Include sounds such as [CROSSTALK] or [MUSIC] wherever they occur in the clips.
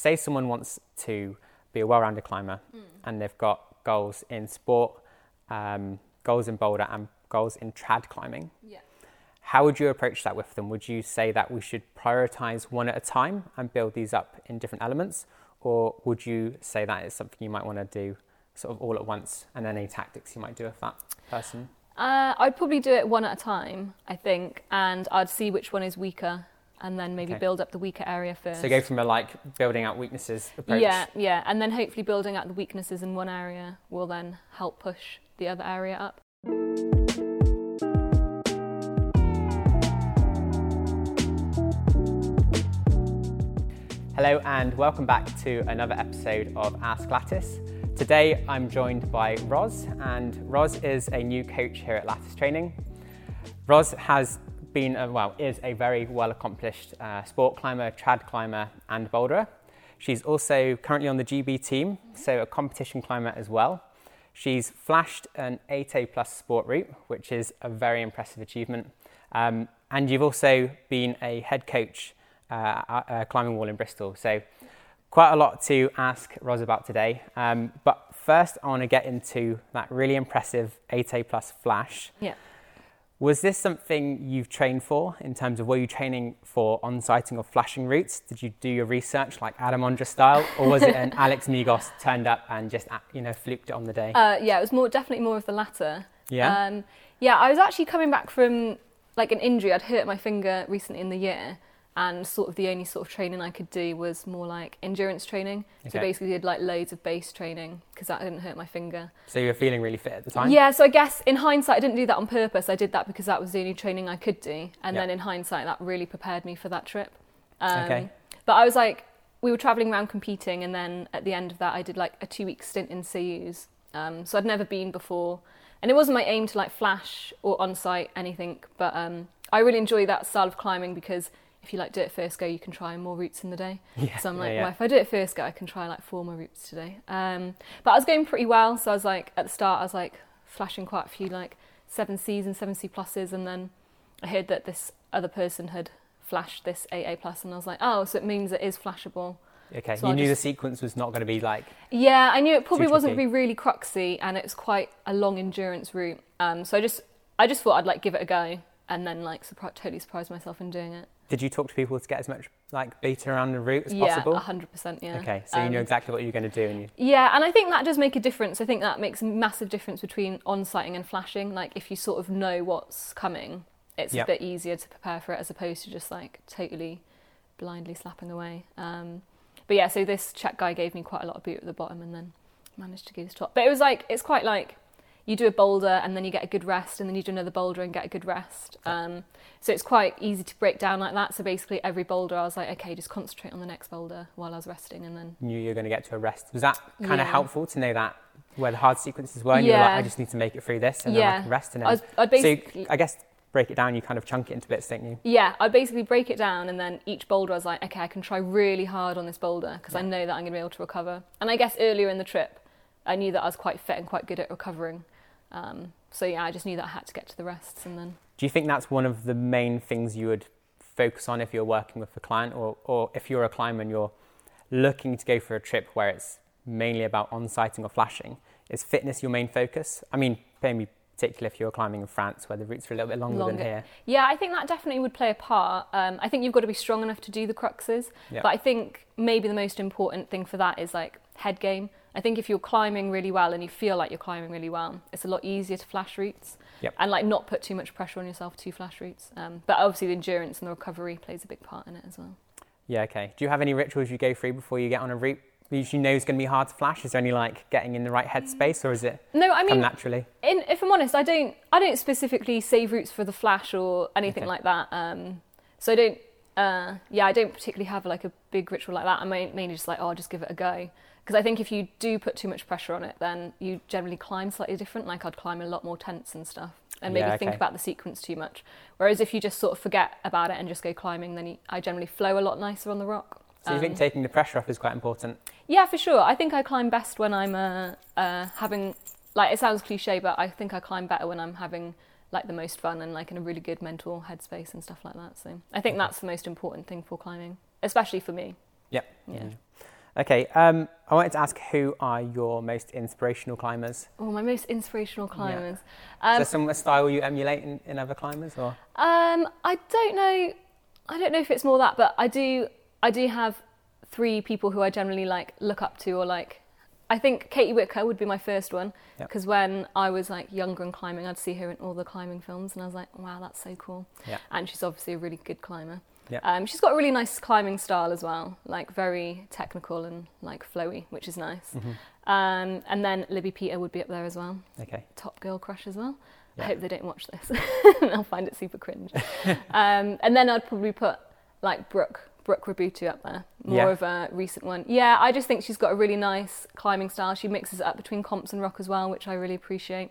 say someone wants to be a well-rounded climber mm. and they've got goals in sport, um, goals in boulder, and goals in trad climbing. Yeah. How would you approach that with them? Would you say that we should prioritize one at a time and build these up in different elements? Or would you say that is something you might want to do sort of all at once and then any tactics you might do with that person? Uh, I'd probably do it one at a time, I think, and I'd see which one is weaker and then maybe okay. build up the weaker area first. So go from a like building out weaknesses approach. Yeah, yeah, and then hopefully building out the weaknesses in one area will then help push the other area up. Hello and welcome back to another episode of Ask Lattice. Today I'm joined by Roz, and Roz is a new coach here at Lattice Training. Roz has been, a, well, is a very well accomplished uh, sport climber, trad climber, and boulderer. She's also currently on the GB team, so a competition climber as well. She's flashed an 8A plus sport route, which is a very impressive achievement. Um, and you've also been a head coach uh, climbing wall in Bristol. So quite a lot to ask Roz about today. Um, but first, I want to get into that really impressive 8A plus flash. Yeah. Was this something you've trained for in terms of were you training for on-sighting or flashing routes? Did you do your research like Adam Ondra style, or was it an [LAUGHS] Alex Megos turned up and just you know fluked it on the day? Uh, yeah, it was more definitely more of the latter. Yeah. Um, yeah, I was actually coming back from like an injury. I'd hurt my finger recently in the year, and sort of the only sort of training I could do was more like endurance training. Okay. So basically, did like loads of base training because that didn't hurt my finger. So you were feeling really fit at the time. Yeah. So I guess in hindsight, I didn't do that on purpose. I did that because that was the only training I could do, and then in hindsight, that really prepared me for that trip. Um, okay. But I was like, we were traveling around competing, and then at the end of that, I did like a two-week stint in Céüse. Um, so I'd never been before, and it wasn't my aim to like flash or on-sight anything, but um, I really enjoy that style of climbing because if you like do it first go, you can try more routes in the day. [LAUGHS] Yeah, so I'm like, yeah, yeah. well, if I do it first go, I can try like four more routes today. Um, but I was going pretty well, so I was like, at the start, I was like flashing quite a few like seven C's and seven C pluses, and then I heard that this other person had flashed this 8A plus, and I was like, oh, so it means it is flashable. Okay, so you I knew just, the sequence was not going to be like. Yeah, I knew it probably wasn't going to be really cruxy, and it was quite a long endurance route. Um, so I just, I just thought I'd like give it a go, and then like surpri- totally surprise myself in doing it. Did you talk to people to get as much like beta around the route as yeah, possible? Yeah, hundred percent. Yeah. Okay, so um, you knew exactly what you were going to do, and you. Yeah, and I think that does make a difference. I think that makes a massive difference between on-sighting and flashing. Like if you sort of know what's coming, it's yep. a bit easier to prepare for it as opposed to just like totally blindly slapping away. Um, but yeah, so this Czech guy gave me quite a lot of boot at the bottom, and then managed to go to top. But it was like it's quite like you do a boulder and then you get a good rest, and then you do another boulder and get a good rest. Um, so it's quite easy to break down like that. So basically, every boulder, I was like, okay, just concentrate on the next boulder while I was resting, and then knew you were going to get to a rest. Was that kind yeah. of helpful to know that where the hard sequences were? And yeah. you were like, I just need to make it through this, and yeah. then I can rest. And then, I was, I'd basically, so I guess break it down, you kind of chunk it into bits, don't you? Yeah, I basically break it down, and then each boulder, I was like, okay, I can try really hard on this boulder because yeah. I know that I'm going to be able to recover. And I guess earlier in the trip, I knew that I was quite fit and quite good at recovering. Um, so yeah, I just knew that I had to get to the rests, and then. Do you think that's one of the main things you would focus on if you're working with a client, or, or if you're a climber and you're looking to go for a trip where it's mainly about on-sighting or flashing? Is fitness your main focus? I mean, maybe particularly if you're climbing in France where the routes are a little bit longer, longer. than here. Yeah, I think that definitely would play a part. Um, I think you've got to be strong enough to do the cruxes, yep. but I think maybe the most important thing for that is like head game. I think if you're climbing really well and you feel like you're climbing really well, it's a lot easier to flash routes yep. and like not put too much pressure on yourself to flash routes. Um, but obviously the endurance and the recovery plays a big part in it as well. Yeah, okay. Do you have any rituals you go through before you get on a route? You know it's going to be hard to flash. Is there any like getting in the right headspace, or is it no? I mean, naturally. In, if I'm honest, I don't. I don't specifically save routes for the flash or anything okay. like that. Um, so I don't. Uh, yeah, I don't particularly have like a big ritual like that. I'm mainly just like, oh, I'll just give it a go because I think if you do put too much pressure on it, then you generally climb slightly different. Like I'd climb a lot more tense and stuff, and maybe yeah, okay. think about the sequence too much. Whereas if you just sort of forget about it and just go climbing, then you, I generally flow a lot nicer on the rock. So you um, think taking the pressure off is quite important? Yeah, for sure. I think I climb best when I'm uh, uh, having like it sounds cliche, but I think I climb better when I'm having like the most fun and like in a really good mental headspace and stuff like that. So I think okay. that's the most important thing for climbing, especially for me. Yep. Yeah. Okay, um, I wanted to ask who are your most inspirational climbers? Oh, my most inspirational climbers. Yeah. Um, Is there some style you emulate in, in other climbers, or? Um, I don't know. I don't know if it's more that, but I do. I do have three people who I generally like look up to, or like. I think Katy Whittaker would be my first one because yep. when I was like younger and climbing, I'd see her in all the climbing films, and I was like, "Wow, that's so cool." And she's obviously a really good climber. Yep. Um, she's got a really nice climbing style as well, like very technical and like flowy, which is nice. Mm-hmm. Um, and then Libby Peter would be up there as well. Okay. Top girl crush as well. I hope they don't watch this. [LAUGHS] I'll find it super cringe. [LAUGHS] um, and then I'd probably put like Brooke, Brooke Raboutou up there, more yeah. of a recent one. Yeah, I just think she's got a really nice climbing style. She mixes it up between comps and rock as well, which I really appreciate.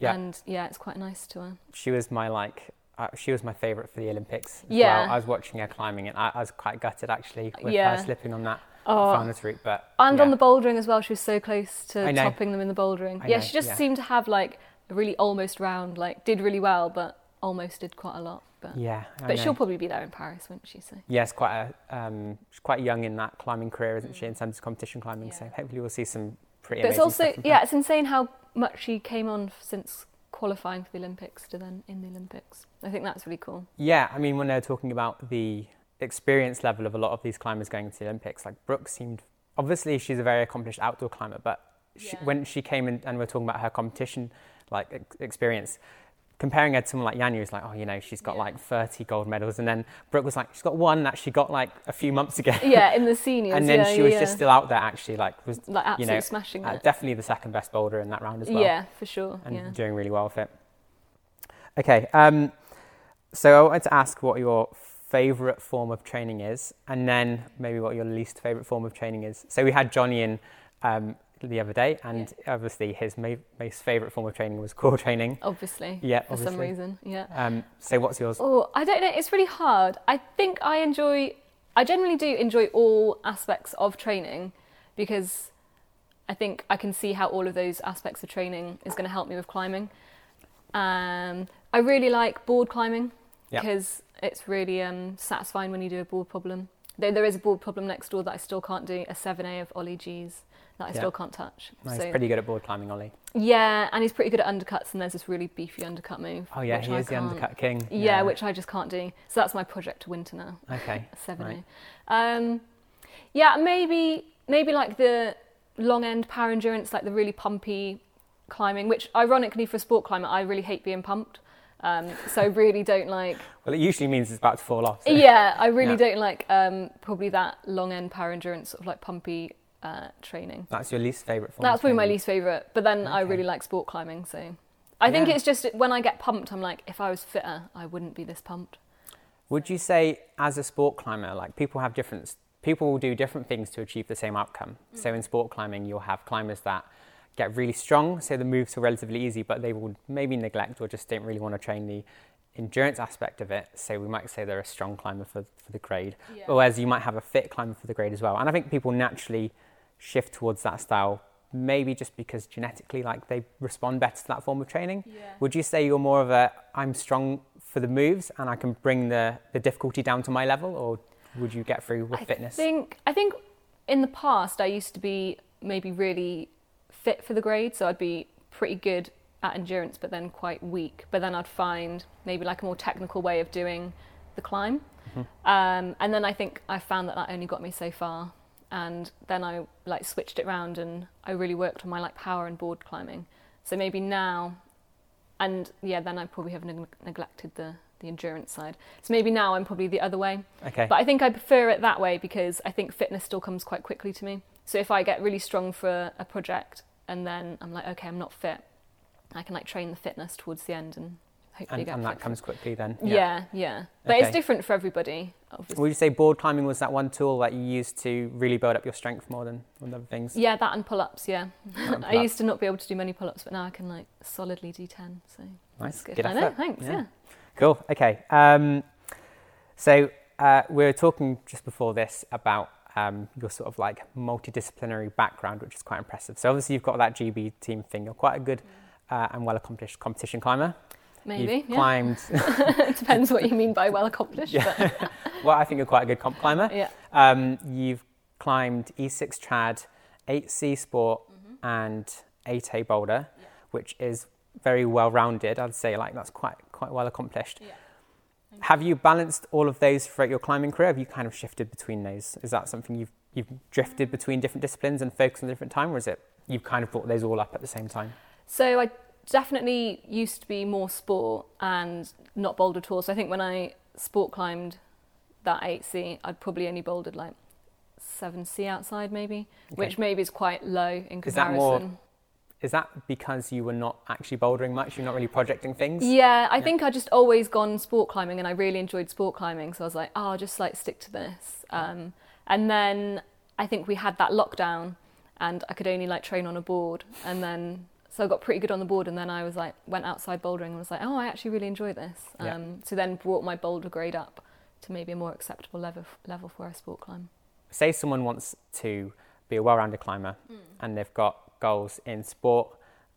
Yeah. And yeah, it's quite nice to her. She was my like uh, she was my favourite for the Olympics. yeah, well. I was watching her climbing, and I, I was quite gutted actually with yeah. her slipping on that oh. route. But and yeah. on the bouldering as well, she was so close to topping them in the bouldering. I yeah, know, she just yeah. seemed to have like a really almost round. Like did really well, but almost did quite a lot. But yeah, I but know. she'll probably be there in Paris, won't she? So yes, quite a um, she's quite young in that climbing career, isn't she? In Mm. terms of competition climbing, Yeah. so hopefully we'll see some pretty. but it's also yeah, it's insane how much she came on since qualifying for the Olympics to then in the Olympics. I think that's really cool. Yeah, I mean, when they're talking about the experience level of a lot of these climbers going to the Olympics, like Brooke seemed obviously she's a very accomplished outdoor climber, but she, Yeah. when she came in and we're talking about her competition like ex- experience, comparing her to someone like Janja, was like, oh, you know, she's got Yeah. like 30 gold medals, and then Brooke was like, she's got one that she got like a few months ago. Yeah, in the seniors. and then yeah, she was yeah. just still out there actually, like was like you absolutely know, smashing uh, it. definitely the second best boulder in that round as well. Yeah, for sure. and doing really well with it. Okay, um, so I wanted to ask what your favourite form of training is, and then maybe what your least favourite form of training is. So we had Johnny in um, the other day, and obviously his ma- most favourite form of training was core training. Obviously. Yeah, For some reason. Yeah. Um, so what's yours? Oh, I don't know. It's really hard. I think I enjoy. I generally do enjoy all aspects of training because I think I can see how all of those aspects of training is going to help me with climbing. Um, I really like board climbing Yeah. because it's really um, satisfying when you do a board problem. Though there is a board problem next door that I still can't do, a 7A of Ollie G's that I Yeah. still can't touch. No, he's pretty good at board climbing, Ollie. yeah, and he's pretty good at undercuts, and there's this really beefy undercut move. Oh yeah, he I is the undercut king. Yeah, which I just can't do. So that's my project to winter now. okay. A [LAUGHS] seven Right. Um, yeah, maybe maybe like the long end power endurance, like the really pumpy climbing. Which ironically for a sport climber, I really hate being pumped. Um, so really don't like. [LAUGHS] Well, it usually means it's about to fall off. so- Yeah, I really Yeah. don't like um, probably that long end power endurance sort of like pumpy uh, training. That's your least favourite form. That's probably my least favourite. But then I really like sport climbing, so I think Yeah. it's just when I get pumped, I'm like, if I was fitter, I wouldn't be this pumped. Would you say, as a sport climber, like people have different, people will do different things to achieve the same outcome. So in sport climbing, you'll have climbers that get really strong, so the moves are relatively easy, but they will maybe neglect or just don't really want to train the endurance aspect of it. So we might say they're a strong climber for, for the grade, Yeah. whereas you might have a fit climber for the grade as well. And I think people naturally shift towards that style, maybe just because genetically, like they respond better to that form of training. Would you say you're more of a I'm strong for the moves and I can bring the, the difficulty down to my level, or would you get through with I fitness? think I think in the past I used to be maybe really fit for the grade, so I'd be pretty good at endurance, but then quite weak. But then I'd find maybe like a more technical way of doing the climb, Mm-hmm. um, and then I think I found that that only got me so far. And then I like switched it round and I really worked on my like power and board climbing. So maybe now, and yeah, then I probably have neg- neglected the the endurance side. So maybe now I'm probably the other way. Okay. But I think I prefer it that way because I think fitness still comes quite quickly to me. So if I get really strong for a project and then I'm like, okay, I'm not fit, I can like train the fitness towards the end and hopefully and, and that comes quickly then. Yeah, yeah. But it's different for everybody, obviously. Would you say board climbing was that one tool that you used to really build up your strength more than, other things? Yeah, that and pull-ups. Yeah, and [LAUGHS] I pull-ups. used to not be able to do many pull-ups, but now I can like solidly do ten. So Nice. that's good. Good I know. Thanks. Yeah. Yeah. Cool. Okay. Um, so uh, we were talking just before this about um, your sort of like multidisciplinary background, which is quite impressive. So obviously you've got that GB team thing. You're quite a good uh, and well accomplished competition climber. Maybe. You've yeah. climbed. [LAUGHS] it depends what you mean by well accomplished. Yeah. But [LAUGHS] well, I think you're quite a good comp climber. yeah. Um, you've climbed E6 Trad, 8C Sport, mm-hmm. and 8A Boulder, yeah. which is very well rounded. I'd say like that's quite quite well accomplished. Yeah. Have you balanced all of those throughout your climbing career? Have you kind of shifted between those? Is that something you've you've drifted between different disciplines and focused on a different time, or is it you've kind of brought those all up at the same time? So I definitely used to be more sport and not boulder at all. So I think when I sport climbed that 8C, I'd probably only bouldered like 7C outside maybe, okay. which maybe is quite low in comparison. Is that more is that because you were not actually bouldering much? You're not really projecting things? Yeah, I yeah. think I just always gone sport climbing and I really enjoyed sport climbing. So I was like, oh, I'll just like stick to this. Um, and then I think we had that lockdown and I could only like train on a board. And then, so I got pretty good on the board. And then I was like, went outside bouldering and was like, oh, I actually really enjoy this. Um. So then brought my boulder grade up to maybe a more acceptable level, level for a sport climb. Say someone wants to be a well rounded climber mm. and they've got goals in sport,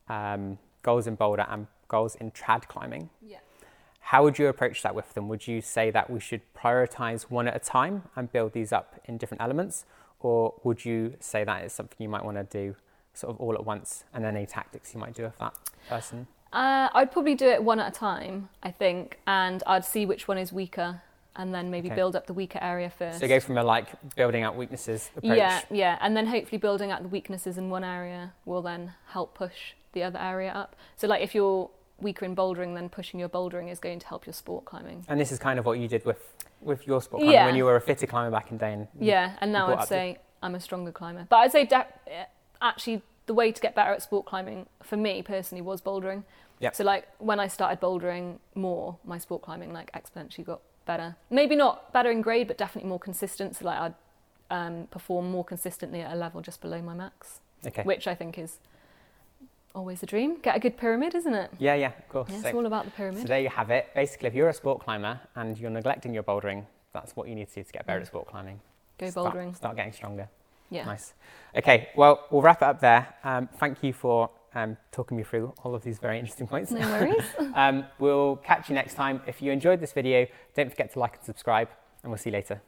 um, goals in boulder, and goals in trad climbing. Yeah. How would you approach that with them? Would you say that we should prioritize one at a time and build these up in different elements? Or would you say that is something you might want to do sort of all at once and then any tactics you might do with that person? Uh, I'd probably do it one at a time, I think, and I'd see which one is weaker and then maybe okay. build up the weaker area first. So go from a like building out weaknesses approach. Yeah, yeah, and then hopefully building out the weaknesses in one area will then help push the other area up. So like if you're weaker in bouldering, then pushing your bouldering is going to help your sport climbing. And this is kind of what you did with with your sport climbing yeah. when you were a fitter climber back in day. And yeah, and now I'd say the... I'm a stronger climber. But I'd say de- actually the way to get better at sport climbing for me personally was bouldering. Yep. So like when I started bouldering more, my sport climbing like exponentially got better. Maybe not better in grade, but definitely more consistent. So like I'd um, perform more consistently at a level just below my max. Okay. Which I think is always a dream. Get a good pyramid, isn't it? Yeah, yeah, of course. Yeah, it's so, all about the pyramid. So there you have it. Basically, if you're a sport climber and you're neglecting your bouldering, that's what you need to do to get better mm. at sport climbing. Go start, bouldering. Start getting stronger. Yeah. Nice. Okay, well, we'll wrap it up there. Um, thank you for um, talking me through all of these very interesting points. No [LAUGHS] worries. um, we'll catch you next time. If you enjoyed this video, don't forget to like and subscribe, and we'll see you later.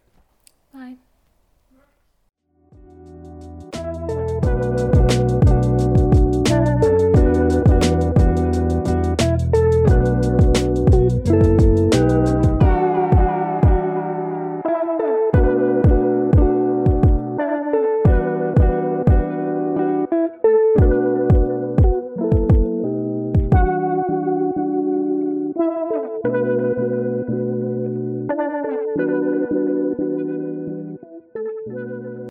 Bye.